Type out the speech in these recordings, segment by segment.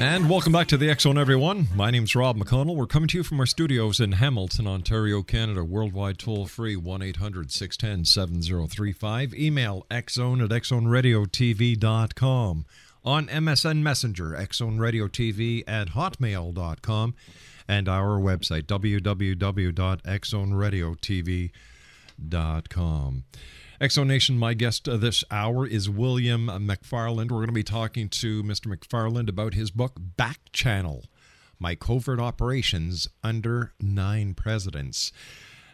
And welcome back to the Zone, everyone. My name's Rob McConnell. We're coming to you from our studios in Hamilton, Ontario, Canada. Worldwide toll free 1 800 610 7035. Email xzone at xzoneradiotv.com. On MSN Messenger, xzoneradiotv at hotmail.com. And our website, www.xzoneradiotv.com. Exonation, my guest uh, this hour is William McFarland. We're going to be talking to Mr. McFarland about his book, Back Channel My Covert Operations Under Nine Presidents.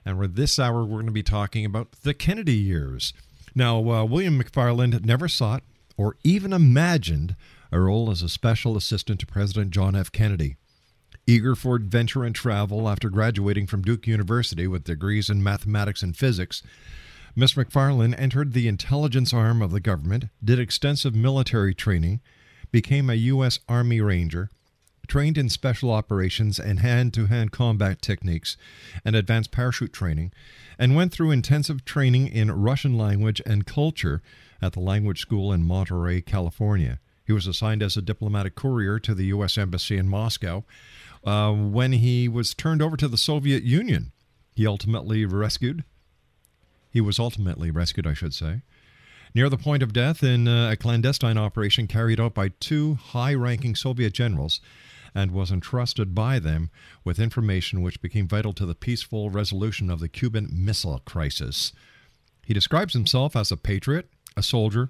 And for this hour, we're going to be talking about the Kennedy years. Now, uh, William McFarland never sought or even imagined a role as a special assistant to President John F. Kennedy. Eager for adventure and travel after graduating from Duke University with degrees in mathematics and physics, Mr. McFarland entered the intelligence arm of the government, did extensive military training, became a U.S. Army Ranger, trained in special operations and hand to hand combat techniques and advanced parachute training, and went through intensive training in Russian language and culture at the Language School in Monterey, California. He was assigned as a diplomatic courier to the U.S. Embassy in Moscow. Uh, when he was turned over to the Soviet Union, he ultimately rescued he was ultimately rescued, I should say, near the point of death in uh, a clandestine operation carried out by two high ranking Soviet generals and was entrusted by them with information which became vital to the peaceful resolution of the Cuban Missile Crisis. He describes himself as a patriot, a soldier,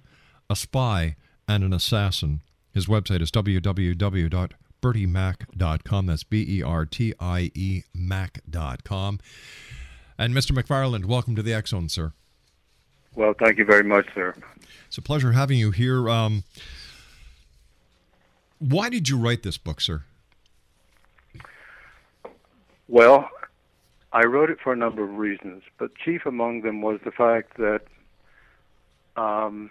a spy, and an assassin. His website is www.bertiemac.com. That's B E R T I E Mac.com. And Mr. McFarland, welcome to the Zone, sir. Well, thank you very much, sir. It's a pleasure having you here. Um, why did you write this book, sir? Well, I wrote it for a number of reasons, but chief among them was the fact that um,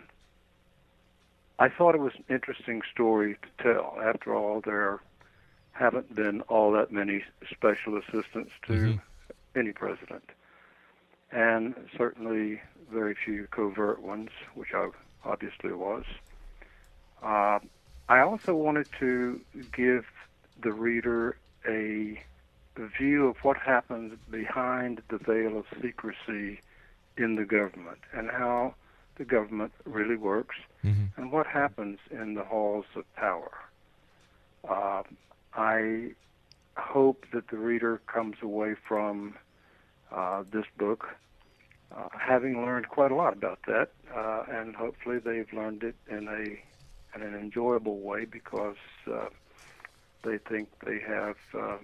I thought it was an interesting story to tell. After all, there haven't been all that many special assistants to Mhm. Any president, and certainly very few covert ones, which I obviously was. Uh, I also wanted to give the reader a view of what happens behind the veil of secrecy in the government and how the government really works Mhm. and what happens in the halls of power. Uh, I hope that the reader comes away from uh, this book uh, having learned quite a lot about that, uh, and hopefully they've learned it in a in an enjoyable way because uh, they think they have um,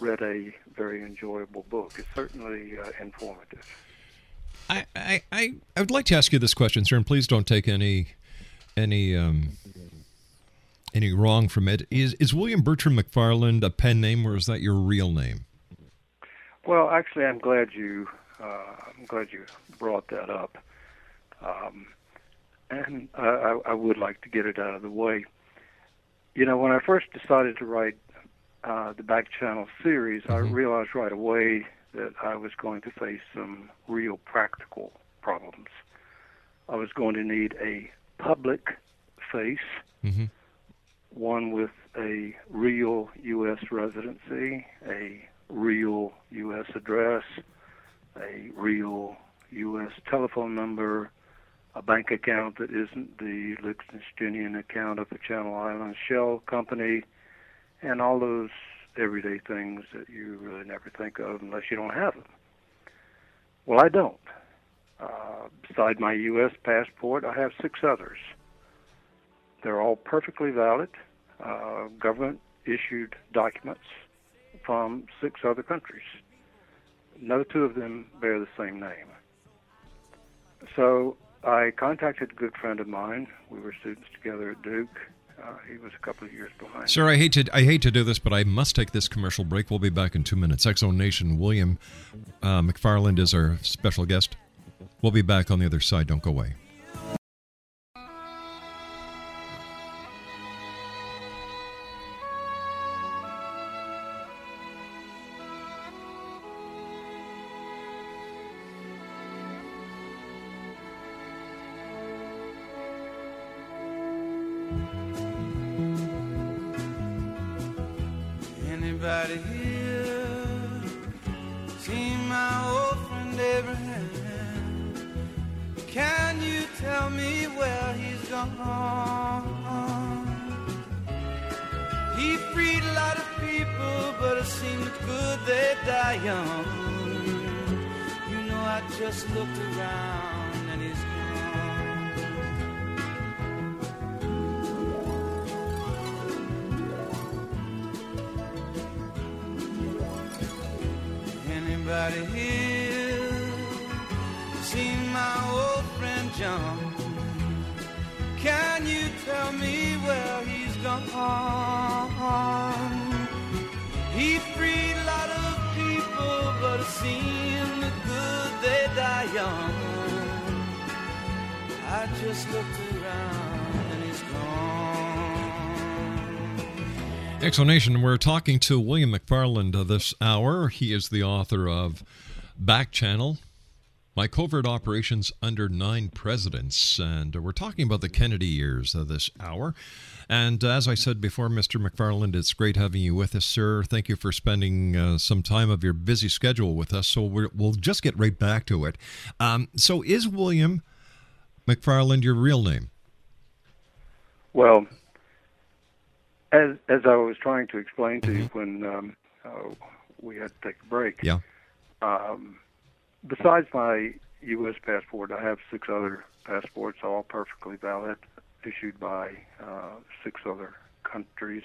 read a very enjoyable book. It's certainly uh, informative. I, I, I, I would like to ask you this question, sir, and please don't take any any um, any wrong from it. Is is William Bertrand McFarland a pen name, or is that your real name? Well, actually, I'm glad you uh, I'm glad you brought that up, um, and I, I, I would like to get it out of the way. You know, when I first decided to write uh, the Back Channel series, I Mhm. realized right away that I was going to face some real practical problems. I was going to need a public face, Mm-hmm. one with a real U.S. residency, a real U.S. address, a real U.S. telephone number, a bank account that isn't the Liechtensteinian account of the Channel Islands Shell Company, and all those everyday things that you really never think of unless you don't have them. Well, I don't. Uh, beside my U.S. passport, I have six others. They're all perfectly valid, uh, government issued documents from six other countries. No two of them bear the same name. So I contacted a good friend of mine. We were students together at Duke. Uh, he was a couple of years behind. Sir, I hate to I hate to do this, but I must take this commercial break. We'll be back in two minutes. Exo Nation, William uh, McFarland is our special guest. We'll be back on the other side. Don't go away. Anybody here seen my old friend John? Can you tell me where he's gone? He freed a lot of people, but it seemed good they die young. I just looked Exonation, we're talking to William McFarland this hour. He is the author of Back Channel, My Covert Operations Under Nine Presidents. And we're talking about the Kennedy years uh, this hour. And as I said before, Mr. McFarland, it's great having you with us, sir. Thank you for spending uh, some time of your busy schedule with us. So we're, we'll just get right back to it. Um, so, is William McFarland your real name? Well, as as I was trying to explain to you when um, uh, we had to take a break, Yeah. um, besides my U.S. passport, I have six other passports, all perfectly valid, issued by uh, six other countries.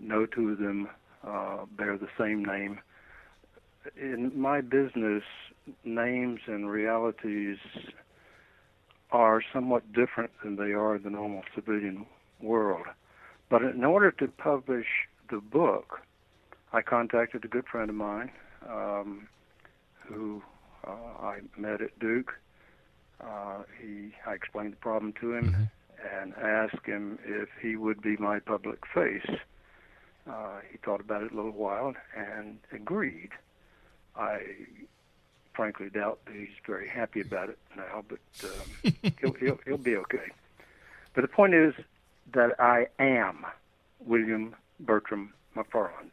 No two of them uh, bear the same name. In my business, names and realities are somewhat different than they are in the normal civilian world. But in order to publish the book, I contacted a good friend of mine um, who uh, I met at Duke, uh, he, I explained the problem to him and asked him if he would be my public face. Uh, he thought about it a little while and agreed. I frankly doubt that he's very happy about it now, but um, he'll, he'll, he'll be okay. But the point is that I am William Bertrand McFarland.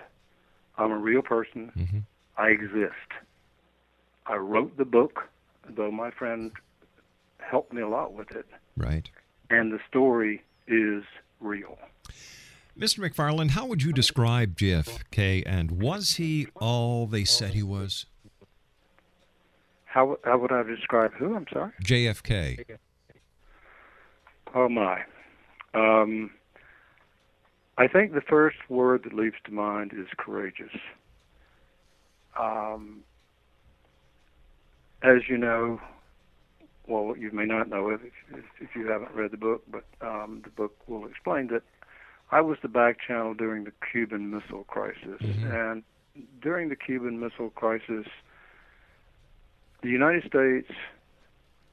I'm a real person. Mm-hmm. I exist. I wrote the book, though my friend helped me a lot with it, Right. and the story is real. Mr. McFarland, how would you describe JFK, and was he all they said he was? How, how would I describe who? I'm sorry. JFK. Oh my. Um, I think the first word that leaps to mind is courageous. Um, as you know, well, you may not know it if, if you haven't read the book, but um, the book will explain that I was the back channel during the Cuban Missile Crisis, and during the Cuban Missile Crisis, the United States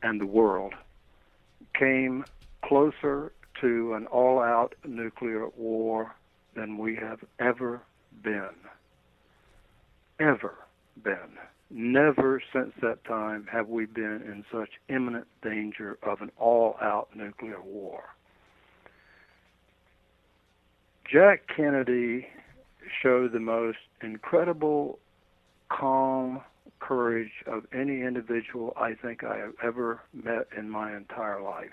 and the world came closer to an all out nuclear war than we have ever been. Ever been. Never since that time have we been in such imminent danger of an all out nuclear war. Jack Kennedy showed the most incredible calm courage of any individual I think I have ever met in my entire life.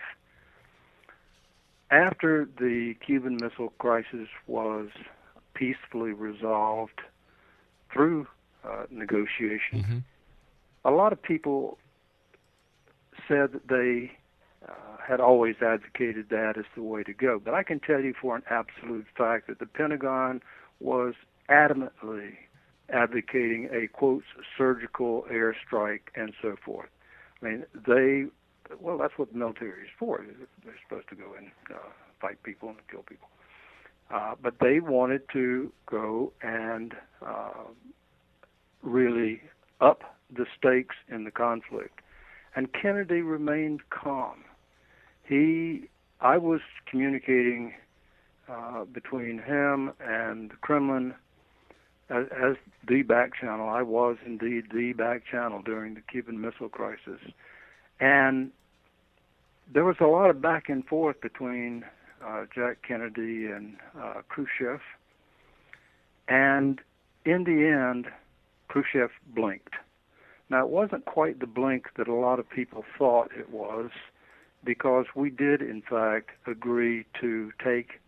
After the Cuban Missile Crisis was peacefully resolved through uh, negotiation, a lot of people said that they uh, had always advocated that as the way to go. But I can tell you for an absolute fact that the Pentagon was adamantly advocating a quote surgical airstrike and so forth. I mean, they well, that's what the military is for. They're supposed to go and uh, fight people and kill people. Uh, but they wanted to go and uh, really up the stakes in the conflict. And Kennedy remained calm. He, I was communicating uh, between him and the Kremlin as, as the back channel. I was indeed the back channel during the Cuban Missile Crisis, and there was a lot of back and forth between uh, Jack Kennedy and uh, Khrushchev, and in the end, Khrushchev blinked. Now, it wasn't quite the blink that a lot of people thought it was, because we did, in fact, agree to take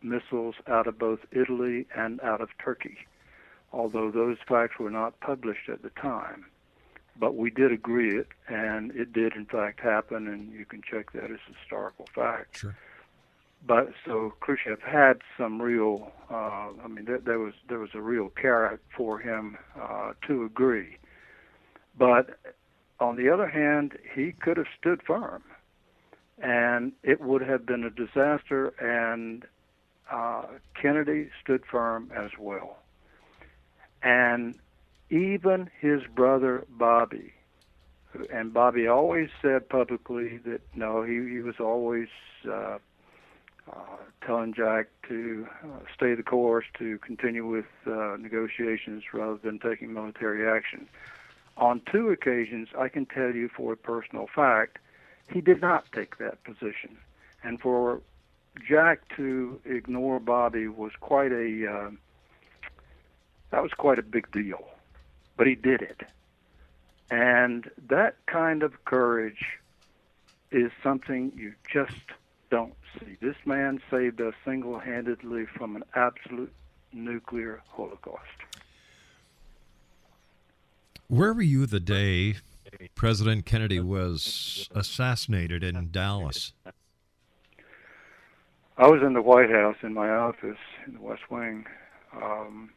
missiles out of both Italy and out of Turkey, although those facts were not published at the time. But we did agree it, and it did, in fact, happen, and you can check that as historical fact. Sure. But so Khrushchev had some real, uh, I mean, there, there was there was a real carrot for him uh, to agree. But on the other hand, he could have stood firm, and it would have been a disaster. And uh, Kennedy stood firm as well. And even his brother Bobby, and Bobby always said publicly that no, he, he was always uh, uh, telling Jack to uh, stay the course, to continue with uh, negotiations rather than taking military action. On two occasions, I can tell you for a personal fact, he did not take that position. And for Jack to ignore Bobby was quite a uh, that was quite a big deal, but he did it. And that kind of courage is something you just don't see. This man saved us single-handedly from an absolute nuclear holocaust. Where were you the day President Kennedy was assassinated in Dallas? I was in the White House in my office in the West Wing. Um,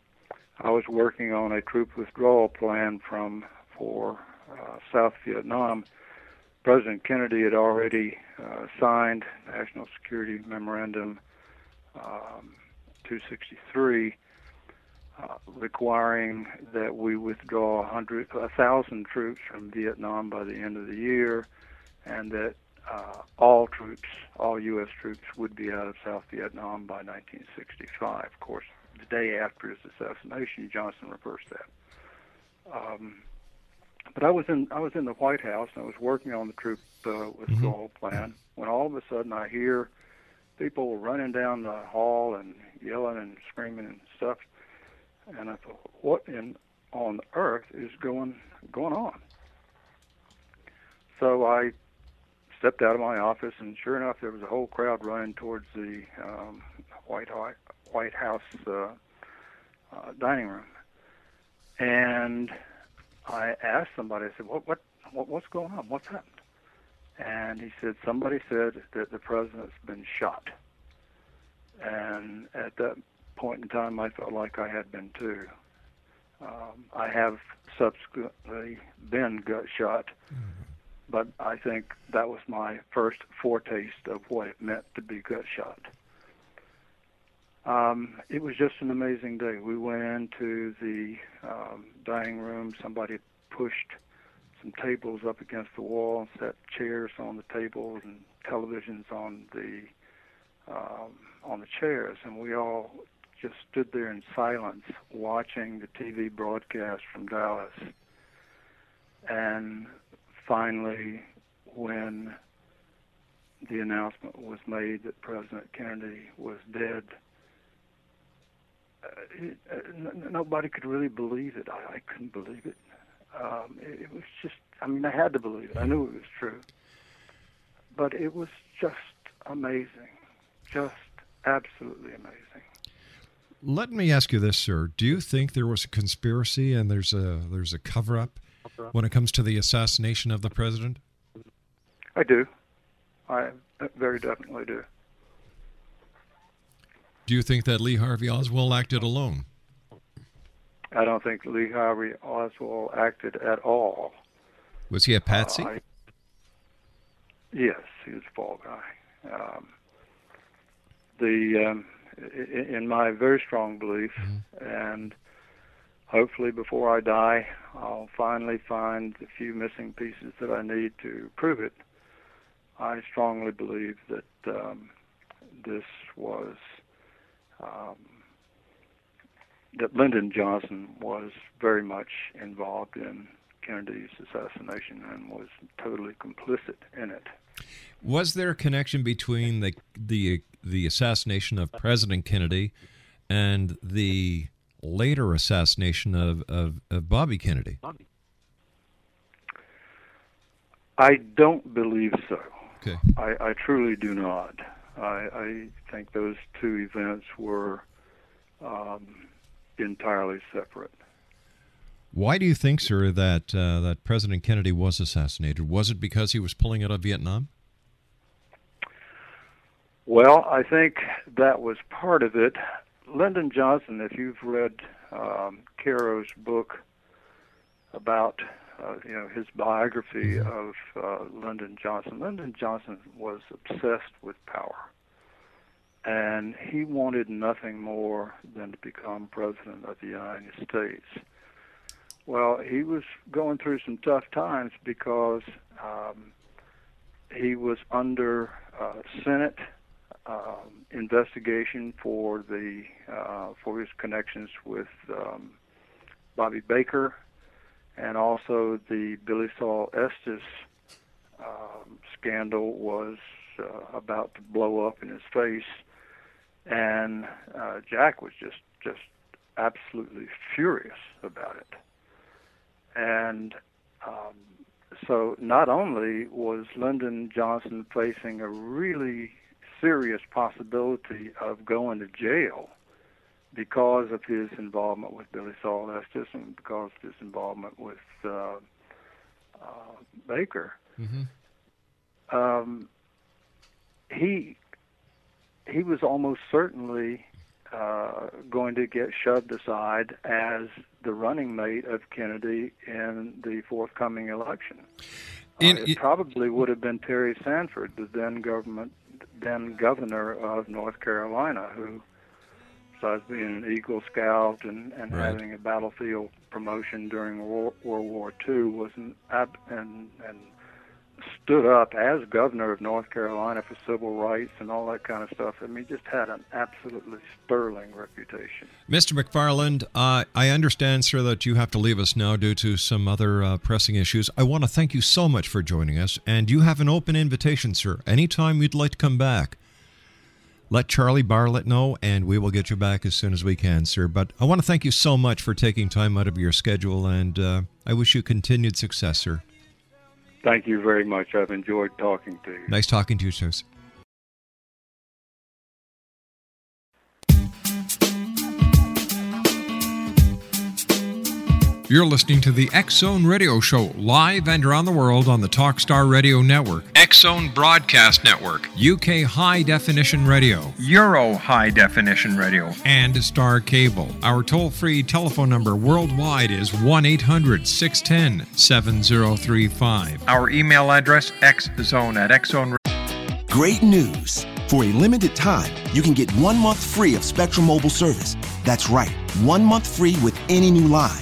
I was working on a troop withdrawal plan from for uh, South Vietnam. President Kennedy had already uh, signed National Security Memorandum um, 263, uh, requiring that we withdraw 100, 1,000 troops from Vietnam by the end of the year, and that uh, all troops, all U.S. troops, would be out of South Vietnam by 1965. Of course, the day after his assassination, Johnson reversed that. Um, but I was in I was in the White House and I was working on the troop uh, withdrawal mm-hmm. plan when all of a sudden I hear people running down the hall and yelling and screaming and stuff, and I thought, what in on earth is going going on? So I stepped out of my office, and sure enough, there was a whole crowd running towards the um, White White House uh, uh, dining room, and I asked somebody. I said, "What what, what what's going on? What's happened?" And he said, "Somebody said that the president's been shot." And at that point in time, I felt like I had been too. Um, I have subsequently been gut shot, mm-hmm. but I think that was my first foretaste of what it meant to be gut shot. Um, it was just an amazing day. We went into the um, dining room. Somebody pushed some tables up against the wall, and set chairs on the tables, and televisions on the um, on the chairs, and we all just stood there in silence watching the TV broadcast from Dallas. And finally, when the announcement was made that President Kennedy was dead, uh, n- nobody could really believe it. I, I couldn't believe it. Um, it. It was just, I mean, I had to believe it. I knew it was true. But it was just amazing. Just absolutely amazing. Let me ask you this, sir. Do you think there was a conspiracy and there's a there's a cover up when it comes to the assassination of the president? I do. I very definitely do. Do you think that Lee Harvey Oswald acted alone? I don't think Lee Harvey Oswald acted at all. Was he a patsy? Uh, I, yes, he was a fall guy. Um, the um, in my very strong belief, mm-hmm. and hopefully before I die, I'll finally find the few missing pieces that I need to prove it. I strongly believe that um, this was um, that Lyndon Johnson was very much involved in Kennedy's assassination and was totally complicit in it. Was there a connection between the the the assassination of President Kennedy and the later assassination of, of, of Bobby Kennedy? I don't believe so. Okay. I, I truly do not. I, I think those two events were um, entirely separate. Why do you think, sir, that uh, that President Kennedy was assassinated? Was it because he was pulling out of Vietnam? Well, I think that was part of it. Lyndon Johnson, if you've read um, Caro's book about uh, you know his biography mm-hmm. of uh, Lyndon Johnson, Lyndon Johnson was obsessed with power, and he wanted nothing more than to become president of the United States. Well, he was going through some tough times because um, he was under uh, Senate um, investigation for the uh, for his connections with um, Bobby Baker, and also the Billie Sol Estes um, scandal was uh, about to blow up in his face, and uh, Jack was just just absolutely furious about it. And um, so not only was Lyndon Johnson facing a really serious possibility of going to jail because of his involvement with Billie Sol Estes and because of his involvement with uh, uh, Baker. Mm-hmm. Um, he he was almost certainly uh, going to get shoved aside as the running mate of Kennedy in the forthcoming election. In, uh, it, it probably would have been Terry Sanford, the then government, then governor of North Carolina, who, besides being an Eagle Scout and, and right. having a battlefield promotion during World, World War II, was an ab- and and stood up as governor of North Carolina for civil rights and all that kind of stuff. I mean, just had an absolutely sterling reputation. Mr. McFarland, uh, I understand, sir, that you have to leave us now due to some other uh, pressing issues. I want to thank you so much for joining us, and you have an open invitation, sir. Anytime you'd like to come back, let Charlie Bartlett know, and we will get you back as soon as we can, sir. But I want to thank you so much for taking time out of your schedule, and uh, I wish you continued success, sir. Thank you very much. I've enjoyed talking to you. Nice talking to you, sir. You're listening to the X Zone Radio Show live and around the world on the Talkstar Radio Network, X Zone Broadcast Network, UK High Definition Radio, Euro High Definition Radio, and Star Cable. Our toll free telephone number worldwide is 1 800 610 7035. Our email address xzone at xzone. Great news! For a limited time, you can get one month free of Spectrum Mobile service. That's right, one month free with any new line.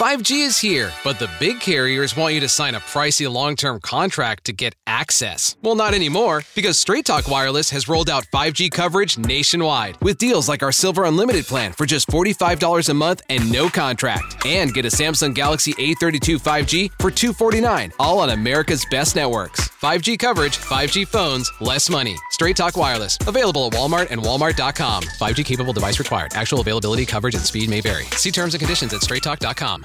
5G is here, but the big carriers want you to sign a pricey long term contract to get access. Well, not anymore, because Straight Talk Wireless has rolled out 5G coverage nationwide with deals like our Silver Unlimited plan for just $45 a month and no contract. And get a Samsung Galaxy A32 5G for 249, all on America's best networks. 5G coverage, 5G phones, less money. Straight Talk Wireless. Available at Walmart and Walmart.com. 5G capable device required. Actual availability, coverage, and speed may vary. See terms and conditions at straighttalk.com.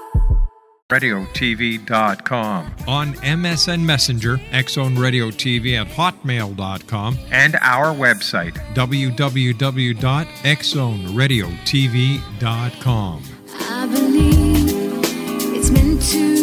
RadioTV.com. On MSN Messenger, Exxon Radio TV at hotmail.com, and our website, www.xzoneradiotv.com. I believe it's meant to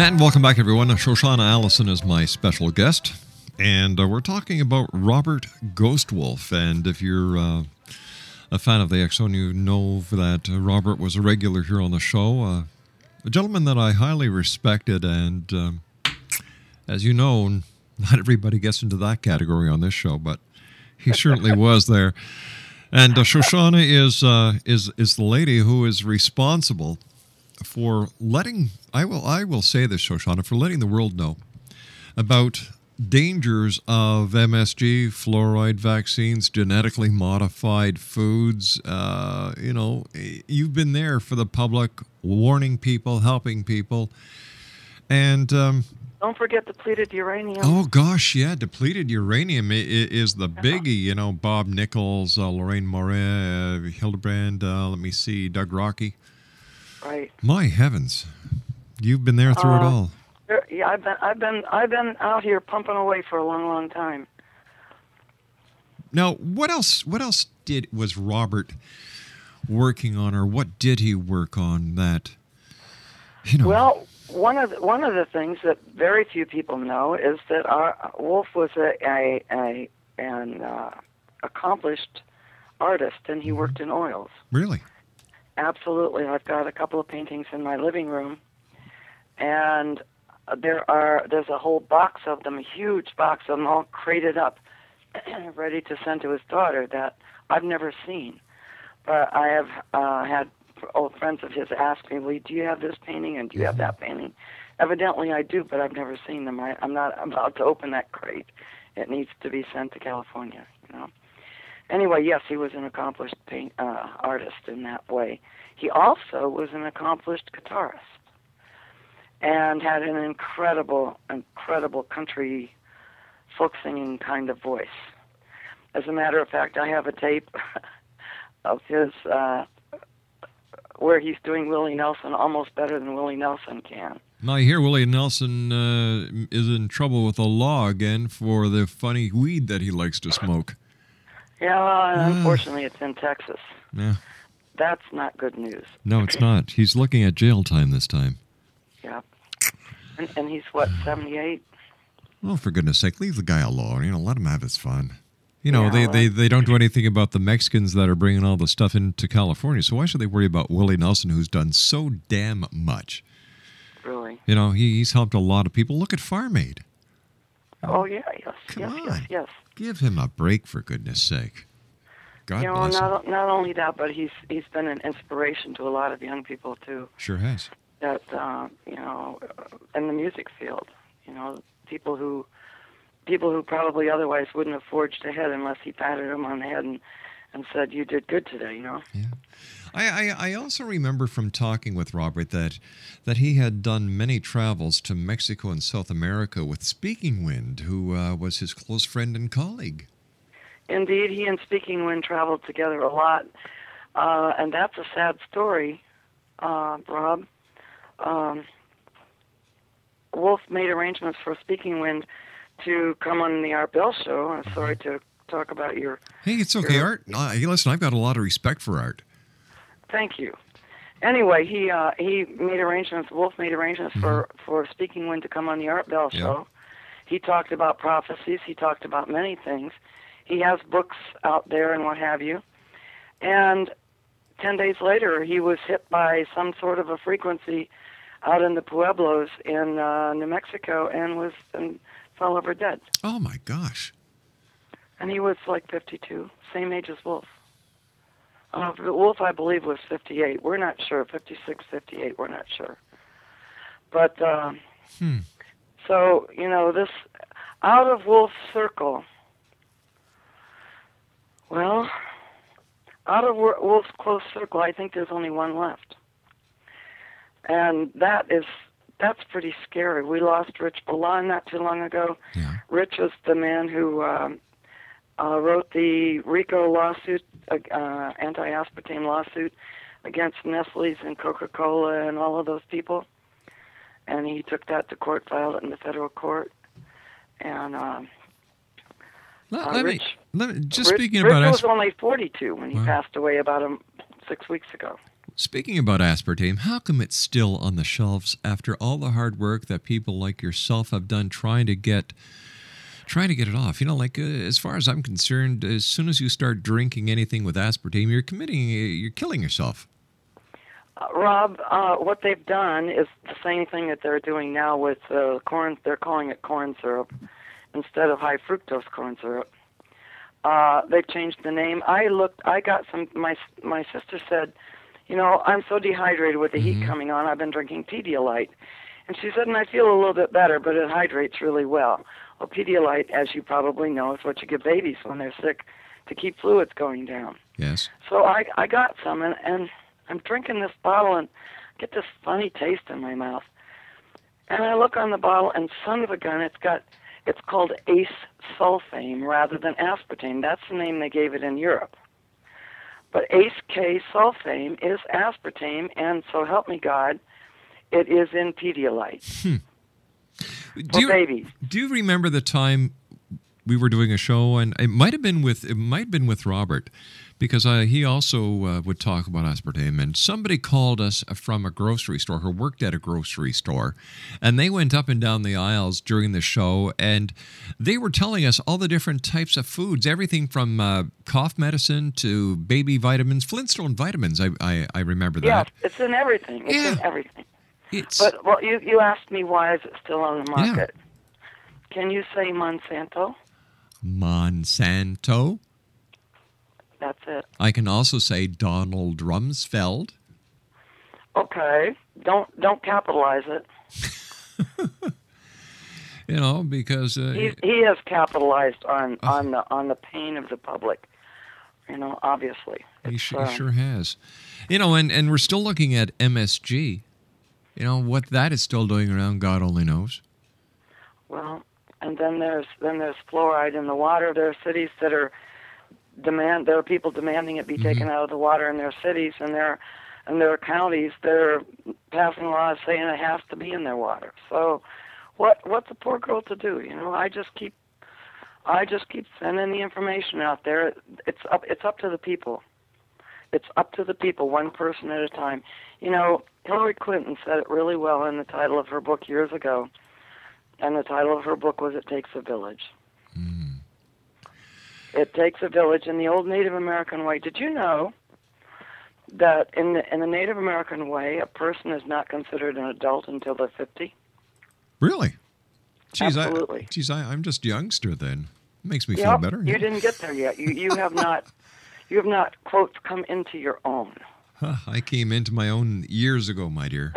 And welcome back, everyone. Shoshana Allison is my special guest, and uh, we're talking about Robert Ghostwolf. And if you're uh, a fan of the X Zone, you know that uh, Robert was a regular here on the show, uh, a gentleman that I highly respected. And um, as you know, not everybody gets into that category on this show, but he certainly was there. And uh, Shoshana is uh, is is the lady who is responsible for letting I will I will say this, Shoshana, for letting the world know about dangers of MSG, fluoride vaccines, genetically modified foods. Uh, you know, you've been there for the public, warning people, helping people, and um, Don't forget depleted uranium. oh gosh, yeah, depleted uranium is the biggie. You know, Bob Nichols, uh, Leuren Moret, uh, Hildebrand. Uh, let me see, Doug Rokke. Right. My heavens, you've been there through it Uh, all. There- Yeah, I've been I've been I've been out here pumping away for a long, long time. Now, what else? What else did was Robert working on, or what did he work on that? You know, Well, one of the, one of the things that very few people know is that our Wolf was a a, a an uh, accomplished artist, and he worked in oils. really? Absolutely, I've got a couple of paintings in my living room, and there are there's a whole box of them, a huge box of them, all crated up, ready to send to his daughter that I've never seen. But I have uh, had old friends of his ask me, "Well, do you have this painting and do you have that painting?" Evidently, I do, but I've never seen them. I, I'm not about to open that crate. It needs to be sent to California. You know. Anyway, yes, he was an accomplished paint, uh, artist in that way. He also was an accomplished guitarist and had an incredible, incredible country folk singing kind of voice. As a matter of fact, I have a tape of his uh, where he's doing Willie Nelson almost better than Willie Nelson can. Now I hear Willie Nelson uh, is in trouble with the law again for the funny weed that he likes to smoke. Yeah, and unfortunately, it's in Texas. Yeah. That's not good news. No, it's not. He's looking at jail time this time. Yeah. And, and he's what, 78? Well, for goodness sake, leave the guy alone. You know, let him have his fun. You know, Yeah, they, well- they, they don't do anything about the Mexicans that are bringing all the stuff into California. So why should they worry about Willie Nelson, who's done so damn much? Really? You know, he, he's helped a lot of people. Look at Farm Aid. Oh, yeah, yes, yes, yes, yes. Give him a break, for goodness sake. God you know, bless him. not not only that, but he's he's been an inspiration to a lot of young people too. Sure has. That uh, you know, in the music field, you know, people who people who probably otherwise wouldn't have forged ahead unless he patted them on the head and and said, "You did good today," you know. I, I, I also remember from talking with Robert that that he had done many travels to Mexico and South America with Speaking Wind, who uh, was his close friend and colleague. Indeed, he and Speaking Wind traveled together a lot, uh, and that's a sad story, uh, Rob. Um, Wolf made arrangements for Speaking Wind to come on the Art Bell show. I'm sorry to talk about your. Hey, it's okay, your- Art. Uh, hey, listen, I've got a lot of respect for Art. Thank you. Anyway, he uh, he made arrangements. Wolf made arrangements for for Speaking Wind to come on the Art Bell Yeah. show. He talked about prophecies. He talked about many things. He has books out there and what have you. And ten days later, he was hit by some sort of a frequency out in the pueblos in uh, New Mexico and was and fell over dead. Oh my gosh. And he was like 52, same age as Wolf. Uh, Wolf, I believe, was 58. We're not sure. 56, 58, we're not sure. But, um, Hmm. so, you know, this, out of Wolf's circle, well, out of Wo- Wolf's close circle, I think there's only one left. And that is, that's pretty scary. We lost Rich Balan not too long ago. Rich was the man who um, uh, wrote the RICO lawsuit, uh, uh, anti-aspartame lawsuit against Nestle's and Coca-Cola and all of those people. And he took that to court, filed it in the federal court. And um, Let, uh, let me, let me, just Rich, speaking Rich about was asp- only 42 when he Wow. passed away about um, six weeks ago. speaking about aspartame, how come it's still on the shelves after all the hard work that people like yourself have done trying to get trying to get it off? You know, like uh, as far as I'm concerned, as soon as you start drinking anything with aspartame, you're committing, uh, you're killing yourself. Uh, Rob, uh, what they've done is the same thing that they're doing now with uh, corn. They're calling it corn syrup instead of high fructose corn syrup. Uh, they've changed the name. I looked. I got some. My my sister said, you know, I'm so dehydrated with the heat coming on. I've been drinking Pedialyte, and she said, and I feel a little bit better, but it hydrates really well. Well, Pedialyte, as you probably know, is what you give babies when they're sick to keep fluids going down. Yes. So I I got some and, and I'm drinking this bottle and get this funny taste in my mouth. And I look on the bottle and son of a gun, it's got it's called Ace sulfame rather than aspartame. That's the name they gave it in Europe. But Ace K sulfame is aspartame and so help me God, it is in Pedialyte. Hmm. Do you, babies. Do you remember the time we were doing a show, and it might have been with it might have been with Robert, because uh, he also uh, would talk about aspartame. And somebody called us from a grocery store who worked at a grocery store, and they went up and down the aisles during the show, and they were telling us all the different types of foods, everything from uh, cough medicine to baby vitamins, Flintstone vitamins. I I, I remember Yeah, that. it's in everything. It's in everything. It's But well, you you asked me why is it still on the market? Can you say Monsanto? Monsanto. That's it. I can also say Donald Rumsfeld. Okay. Don't don't capitalize it. You know, because uh, He he has capitalized on on the on the pain of the public. You know, obviously. he, sh- uh, he sure has. You know, and, and we're still looking at MSG. You know, what that is still doing around, God only knows. Well, and then there's then there's fluoride in the water. There are cities that are demand. There are people demanding it be mm-hmm. taken out of the water in their cities, and there and there are counties that are passing laws saying it has to be in their water. So, what what's a poor girl to do? You know, I just keep I just keep sending the information out there. It's up it's up to the people. It's up to the people, one person at a time. You know, Hillary Clinton said it really well in the title of her book years ago. And the title of her book was It Takes a Village. Hmm. It takes a village in the old Native American way. Did you know that in the in the Native American way a person is not considered an adult until they're 50? Really? Geez, Absolutely. I, geez, I, I'm just youngster then. Makes me feel better. You didn't get there yet. You you have not you have not quote come into your own. Huh, I came into my own years ago, my dear.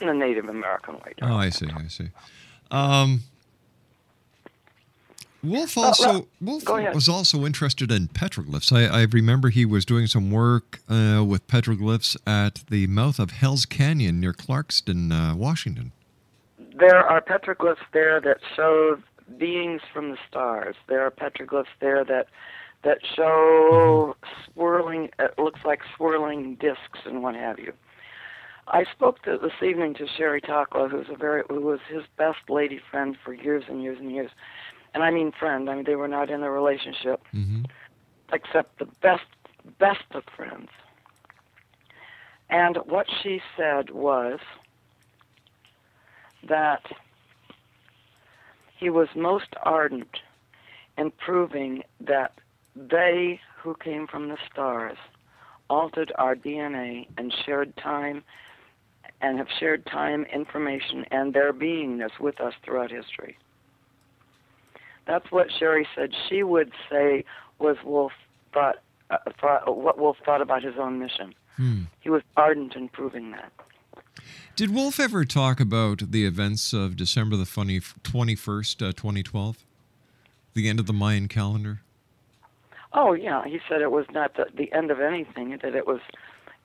in the Native American way. Oh, I see. I see. Um, Wolf also well, Wolf was also interested in petroglyphs. I, I remember he was doing some work uh, with petroglyphs at the mouth of Hell's Canyon near Clarkston, uh, Washington. There are petroglyphs there that show beings from the stars. There are petroglyphs there that that show swirling. It looks like swirling discs and what have you. I spoke to, this evening to Sherry Takla, who's a very who was his best lady friend for years and years and years, and I mean friend. I mean they were not in a relationship, mm-hmm. except the best best of friends. And what she said was that he was most ardent in proving that they who came from the stars altered our DNA and shared time and have shared time, information, and their beingness with us throughout history. That's what Sherry said she would say was Wolf thought, uh, thought what Wolf thought about his own mission. Hmm. He was ardent in proving that. Did Wolf ever talk about the events of December the funny twenty first, uh, twenty twelve, the end of the Mayan calendar? Oh yeah, he said it was not the, the end of anything. That it was,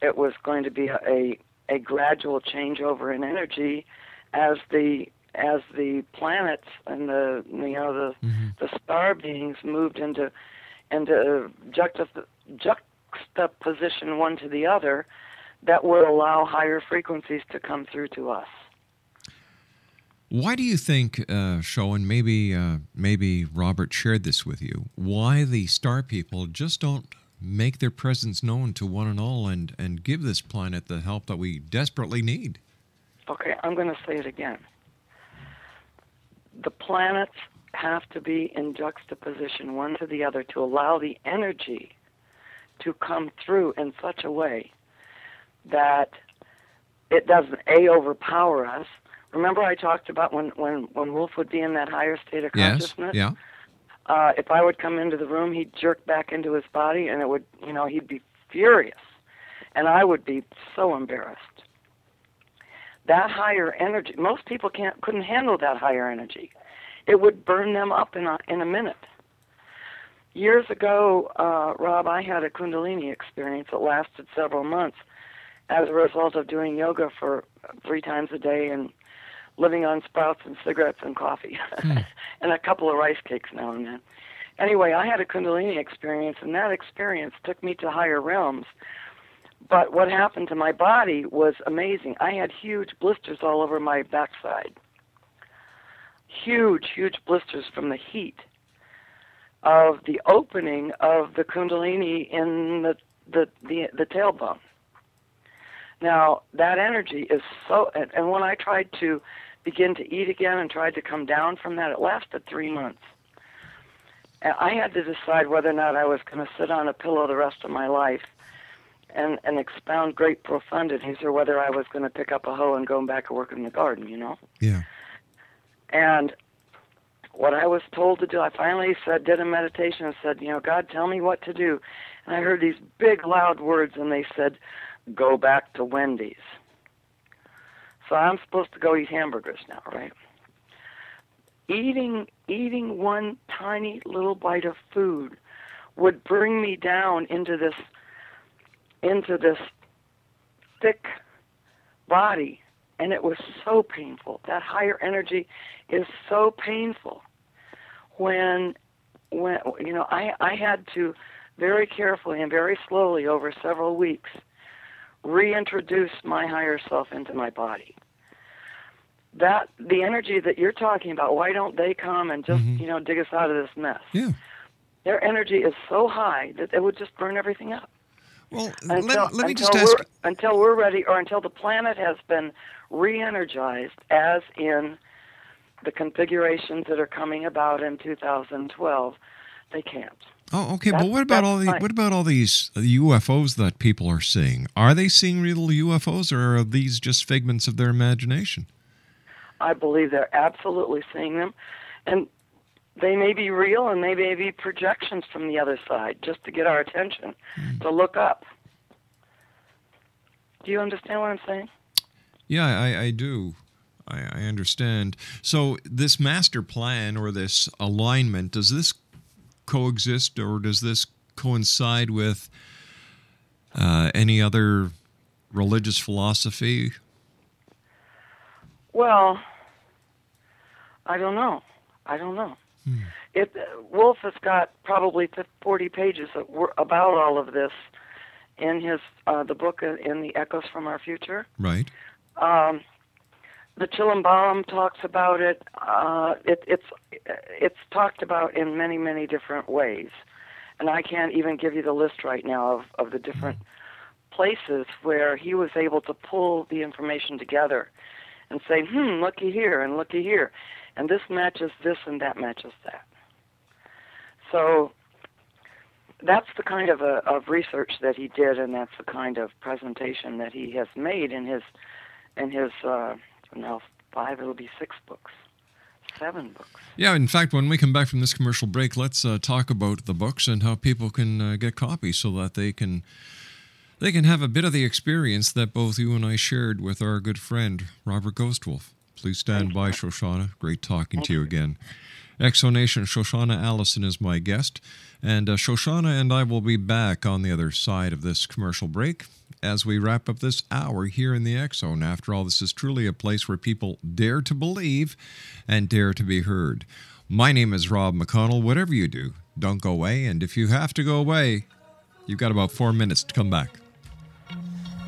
it was going to be a, a a gradual changeover in energy, as the as the planets and the you know the mm-hmm. the star beings moved into into juxtap- juxtaposition one to the other, that would allow higher frequencies to come through to us. Why do you think, uh, Showen, maybe uh, maybe Robert shared this with you? Why the star people just don't make their presence known to one and all, and and give this planet the help that we desperately need? Okay, I'm going to say it again. The planets have to be in juxtaposition one to the other to allow the energy to come through in such a way that it doesn't a overpower us. Remember, I talked about when when when Wolf would be in that higher state of consciousness. Yes. Yeah. Uh, if I would come into the room, he'd jerk back into his body, and it would, you know, he'd be furious, and I would be so embarrassed. That higher energy, most people can't couldn't handle that higher energy. It would burn them up in a in a minute. Years ago, uh, Rob, I had a Kundalini experience that lasted several months as a result of doing yoga for three times a day and living on sprouts and cigarettes and coffee hmm. and a couple of rice cakes now and then. Anyway, I had a Kundalini experience, and that experience took me to higher realms. But what happened to my body was amazing. I had huge blisters all over my backside. huge, huge blisters from the heat of the opening of the kundalini in the the the, the tailbone. Now that energy is so, and, and when I tried to begin to eat again and tried to come down from that, it lasted three months. And I had to decide whether or not I was going to sit on a pillow the rest of my life and and expound great profundities, or whether I was going to pick up a hoe and go back and work in the garden. You know. Yeah. And what I was told to do, I finally said, did a meditation and said, you know, God, tell me what to do. And I heard these big, loud words, and they said, go back to Wendy's. So I'm supposed to go eat hamburgers now, right? Eating eating one tiny little bite of food would bring me down into this into this thick body and it was so painful. That higher energy is so painful. When when you know, I I had to very carefully and very slowly over several weeks reintroduce my higher self into my body. That the energy that you're talking about, why don't they come and just, mm-hmm. you know, dig us out of this mess? Yeah. Their energy is so high that it would just burn everything up. Well, until, let, let me just ask. until we're ready, or until the planet has been re-energized, as in the configurations that are coming about in 2012. They can't. Oh, okay. That's- but what about all the fine. what about all these uh, UFOs that people are seeing? Are they seeing real UFOs, or are these just figments of their imagination? I believe they're absolutely seeing them, and they may be real, and they may be projections from the other side, just to get our attention, hmm. to look up. Do you understand what I'm saying? Yeah, I, I do. I, I understand. So this master plan or this alignment does this coexist, or does this coincide with uh, any other religious philosophy? Well, I don't know. I don't know. It uh, Wolf has got probably fif- 40 pages about all of this in his uh, the book uh, in the Echoes from Our Future. Right. Um, the Chilam Balam talks about it. Uh, it. It's it's talked about in many many different ways, and I can't even give you the list right now of of the different places where he was able to pull the information together and say, hmm, looky here and looky here, and this matches this and that matches that. So that's the kind of a, of research that he did, and that's the kind of presentation that he has made in his in his uh, now five, it'll be six books, seven books. Yeah, in fact, when we come back from this commercial break, let's uh, talk about the books and how people can uh, get copies so that they can they can have a bit of the experience that both you and I shared with our good friend Robert Ghostwolf. Please stand by, Shoshana. Great talking to you again. X Zone Nation Shoshana Allison is my guest, and uh, Shoshana and I will be back on the other side of this commercial break as we wrap up this hour here in the Zone. After all, this is truly a place where people dare to believe and dare to be heard. My name is Rob McConnell. Whatever you do, don't go away, and if you have to go away, you've got about four minutes to come back.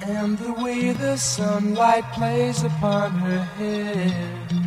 And the way the sunlight plays upon her head.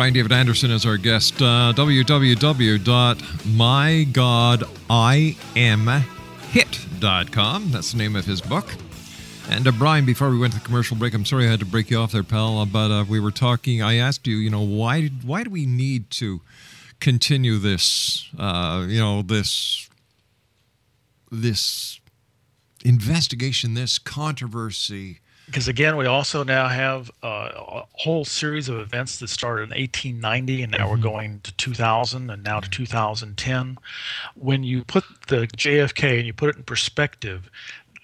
Brian David Anderson is our guest. Uh, www.mygodimhit.com. That's the name of his book. And uh, Brian, before we went to the commercial break, I'm sorry I had to break you off there, pal. uh, But uh, we were talking. I asked you, you know, why why do we need to continue this? Uh, you know, this this investigation, this controversy. Because again, we also now have uh, a whole series of events that started in 1890, and now we're going to 2000, and now to 2010. When you put the JFK and you put it in perspective,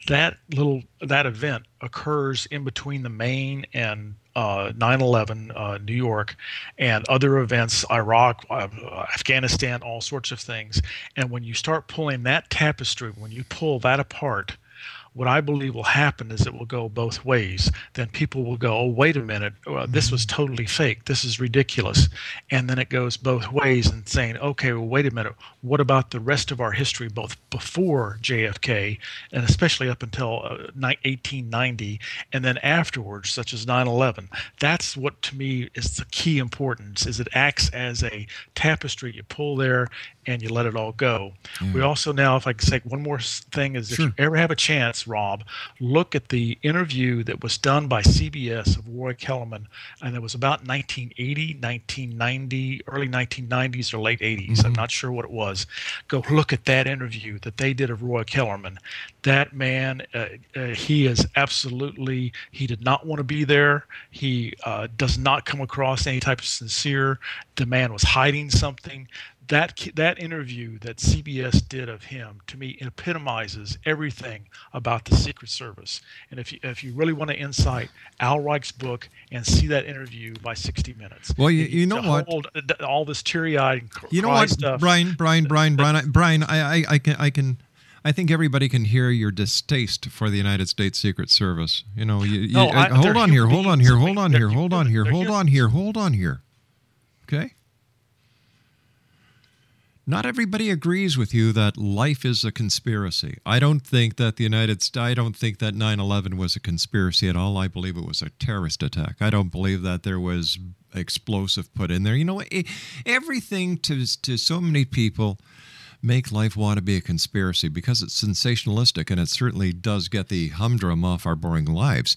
that little that event occurs in between the main and uh, 9/11, uh, New York, and other events, Iraq, uh, Afghanistan, all sorts of things. And when you start pulling that tapestry, when you pull that apart, what I believe will happen is it will go both ways. Then people will go, "Oh, wait a minute, uh, this was totally fake. This is ridiculous," and then it goes both ways and saying, "Okay, well, wait a minute. What about the rest of our history, both before JFK and especially up until uh, 1890, and then afterwards, such as 9/11?" That's what to me is the key importance. Is it acts as a tapestry you pull there and you let it all go. We also now, if I can say one more thing, is if you ever have a chance, Rob, look at the interview that was done by CBS of Roy Kellerman, and it was about 1980, 1990, early 1990s or late 80s. I'm not sure what it was. Go look at that interview that they did of Roy Kellerman. That man, uh, uh, he is absolutely, he did not want to be there. He uh, does not come across any type of sincere. The man was hiding something that that interview that CBS did of him to me epitomizes everything about the Secret Service. And if you if you really want to insight Al Reich's book and see that interview by 60 Minutes. Well, you- you know what? hold all this teary-eyed and cr- You know what, stuff. Brian, Brian, Brian, Brian, I, Brian, I, I, I can, I can, I think everybody can hear your distaste for the United States Secret Service. You know, you, you, No, I- uh, hold on here, hold on here, hold on here, hold on here, hold on here, hold on here. Okay. Not everybody agrees with you that life is a conspiracy. I don't think that the United States, I don't think that 9 11 was a conspiracy at all. I believe it was a terrorist attack. I don't believe that there was explosive put in there. You know, e- everything to, to so many people make life want to be a conspiracy because it's sensationalistic and it certainly does get the humdrum off our boring lives.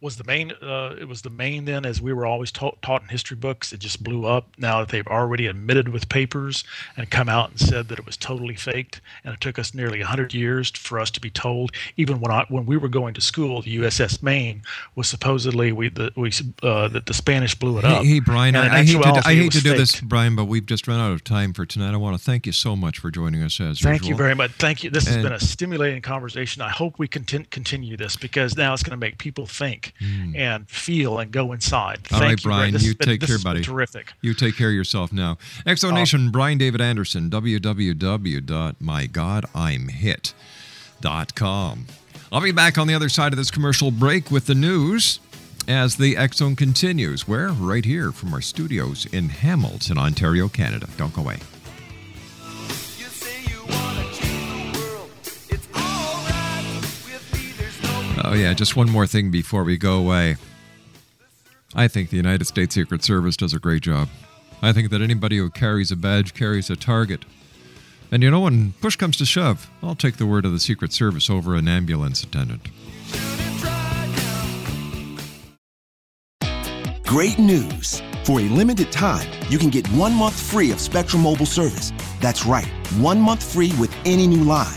Was the main uh, it was the main then as we were always taught, taught in history books it just blew up now that they've already admitted with papers and come out and said that it was totally faked and it took us nearly 100 years for us to be told even when I, when we were going to school the USS Maine was supposedly we the we uh, that the Spanish blew it up Hey, hey, Brian, I, I hate to, I hate to do this. Brian, but we've just run out of time for tonight. I want to thank you so much for joining us as Thank you very much. Thank you. This has been a stimulating conversation. I hope we contin- continue this because now it's going to make people think Hmm. and feel and go inside. All Thank right, you, Brian, This you been- take care, buddy. Terrific. You take care of yourself now. X Zone Nation, Brian David Anderson, www.mygodimhit.com. I'll be back on the other side of this commercial break with the news as the X Zone continues. We're Right here from our studios in Hamilton, Ontario, Canada. Don't go away. Oh, yeah, just one more thing before we go away. I think the United States Secret Service does a great job. I think that anybody who carries a badge carries a target. And you know, when push comes to shove, I'll take the word of the Secret Service over an ambulance attendant. Great news! For a limited time, you can get one month free of Spectrum Mobile service. That's right, one month free with any new line.